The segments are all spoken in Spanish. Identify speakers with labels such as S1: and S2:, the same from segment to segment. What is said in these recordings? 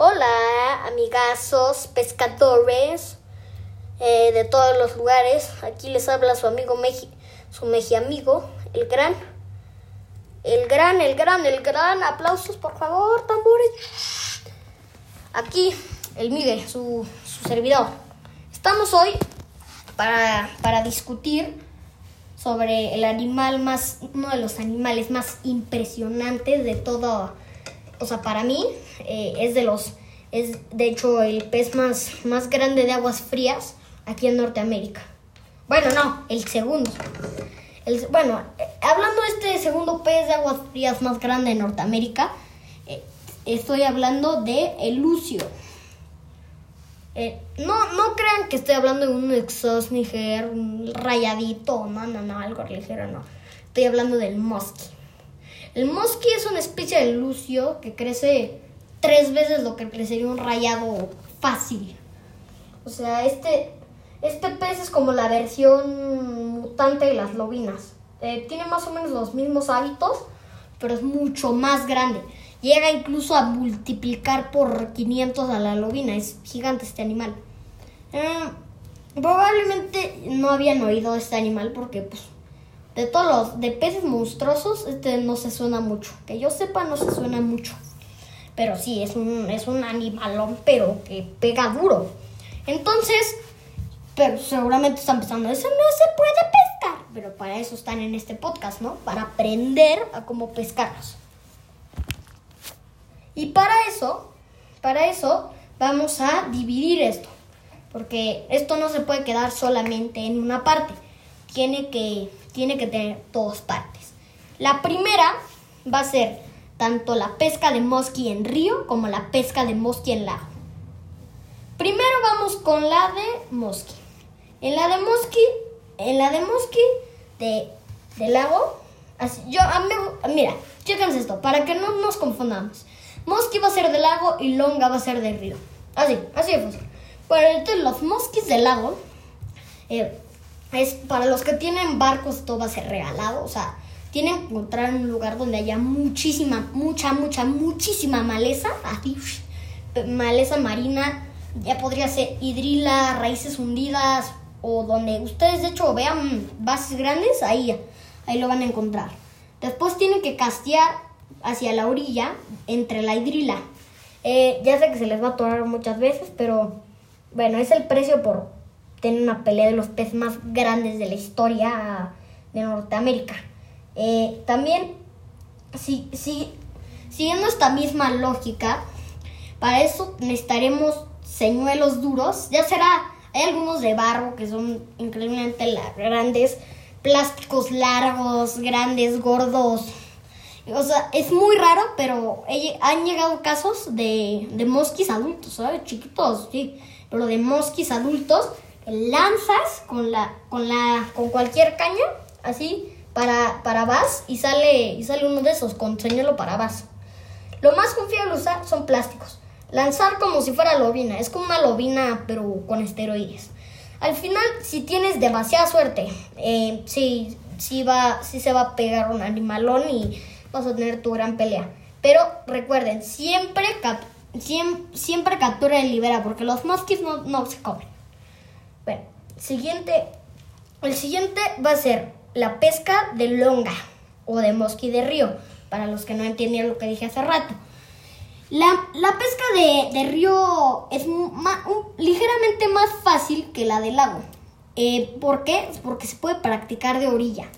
S1: Hola, amigazos, pescadores eh, de todos los lugares. Aquí les habla su amigo Meji, su Meji amigo, el gran, el gran, el gran, el gran. Aplausos, por favor, tambores. Aquí, el Miguel, su, su servidor. Estamos hoy para, para discutir sobre el animal más, uno de los animales más impresionantes de todo o sea, para mí eh, es de los, es de hecho el pez más, más grande de aguas frías aquí en Norteamérica. Bueno, no, el segundo. Bueno, eh, hablando de este segundo pez de aguas frías más grande de Norteamérica, eh, estoy hablando de el lucio. no, no crean que estoy hablando de un exosniger, un rayadito, no, no, no, algo ligero, no. Estoy hablando del musky. El mosqui es una especie de lucio que crece tres veces lo que crecería un rayado fácil. O sea, este, este pez es como la versión mutante de las lobinas. Eh, tiene más o menos los mismos hábitos, pero es mucho más grande. Llega incluso a multiplicar por 500 a la lobina. Es gigante este animal. Eh, probablemente no habían oído este animal porque pues, de todos los de peces monstruosos, este no se suena mucho. Que yo sepa, no se suena mucho. Pero sí, es un, es un animalón, pero que pega duro. Entonces, pero seguramente están pensando, eso no se puede pescar. Pero para eso están en este podcast, ¿no? Para aprender a cómo pescarlos. Y para eso, para eso, vamos a dividir esto. Porque esto no se puede quedar solamente en una parte. Tiene que tiene que tener dos partes. La primera va a ser tanto la pesca de mosqui en río como la pesca de mosqui en lago. Primero vamos con la de mosqui. En la de mosqui, en la de mosqui de, de lago, yo, a mí, mira, chéquense esto, para que no nos confundamos. Mosqui va a ser de lago y longa va a ser de río. Así, así de fácil. Pero entonces los mosquis de lago, eh, es para los que tienen barcos todo va a ser regalado, o sea, tienen que encontrar un lugar donde haya muchísima, mucha, mucha, muchísima maleza, así, maleza marina, ya podría ser hidrila, raíces hundidas, o donde ustedes de hecho vean bases grandes, ahí, ahí lo van a encontrar. Después tienen que castear hacia la orilla, entre la hidrila. Eh, ya sé que se les va a atorar muchas veces, pero bueno, es el precio por tiene una pelea de los peces más grandes de la historia de Norteamérica. Eh, también, si, si, siguiendo esta misma lógica, para eso necesitaremos señuelos duros. Ya será, hay algunos de barro que son increíblemente grandes, plásticos largos, grandes, gordos. O sea, es muy raro, pero han llegado casos de, de mosquis adultos, ¿sabes? Chiquitos, sí. Pero de mosquis adultos lanzas con la con la con cualquier caña así para para vas y sale y sale uno de esos con señuelo para vas. Lo más confiable usar son plásticos. Lanzar como si fuera lobina, es como una lobina pero con esteroides. Al final, si tienes demasiada suerte, eh, sí, va, sí se va a pegar un animalón y vas a tener tu gran pelea. Pero recuerden, siempre, siempre, siempre captura y libera, porque los mosquitos no, no se comen. Siguiente, el siguiente va a ser la pesca de longa o de mosqui de río, para los que no entienden lo que dije hace rato. La, pesca de, río es ligeramente más fácil que la de lago. Eh, ¿Por qué? Porque se puede practicar de orilla.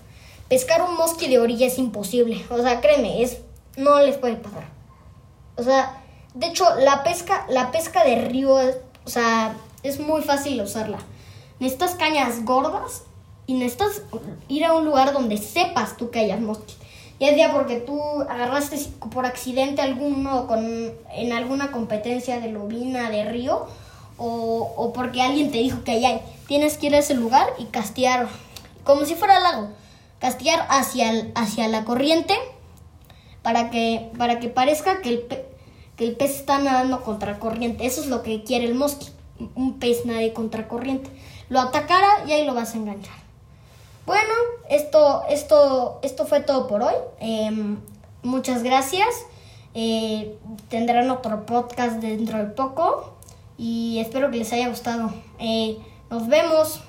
S1: Pescar un mosqui de orilla es imposible. O sea, créeme, es, no les puede pasar. O sea, de hecho, la pesca, la pesca de río, o sea, es muy fácil usarla necesitas cañas gordas y necesitas ir a un lugar donde sepas tú que hayas mosquitos. Ya sea porque tú agarraste por accidente alguno con, en alguna competencia de lobina, de río, o, porque alguien te dijo que hay. Tienes que ir a ese lugar y castear, como si fuera lago, castear hacia, hacia la corriente para que, para que parezca que el, que el pez está nadando contra corriente. Eso es lo que quiere el mosquito, un pez nade contra corriente lo atacara y ahí lo vas a enganchar. Bueno, esto, esto, esto fue todo por hoy. Em, muchas gracias. Eh, tendrán otro podcast dentro de poco y espero que les haya gustado. Eh, nos vemos.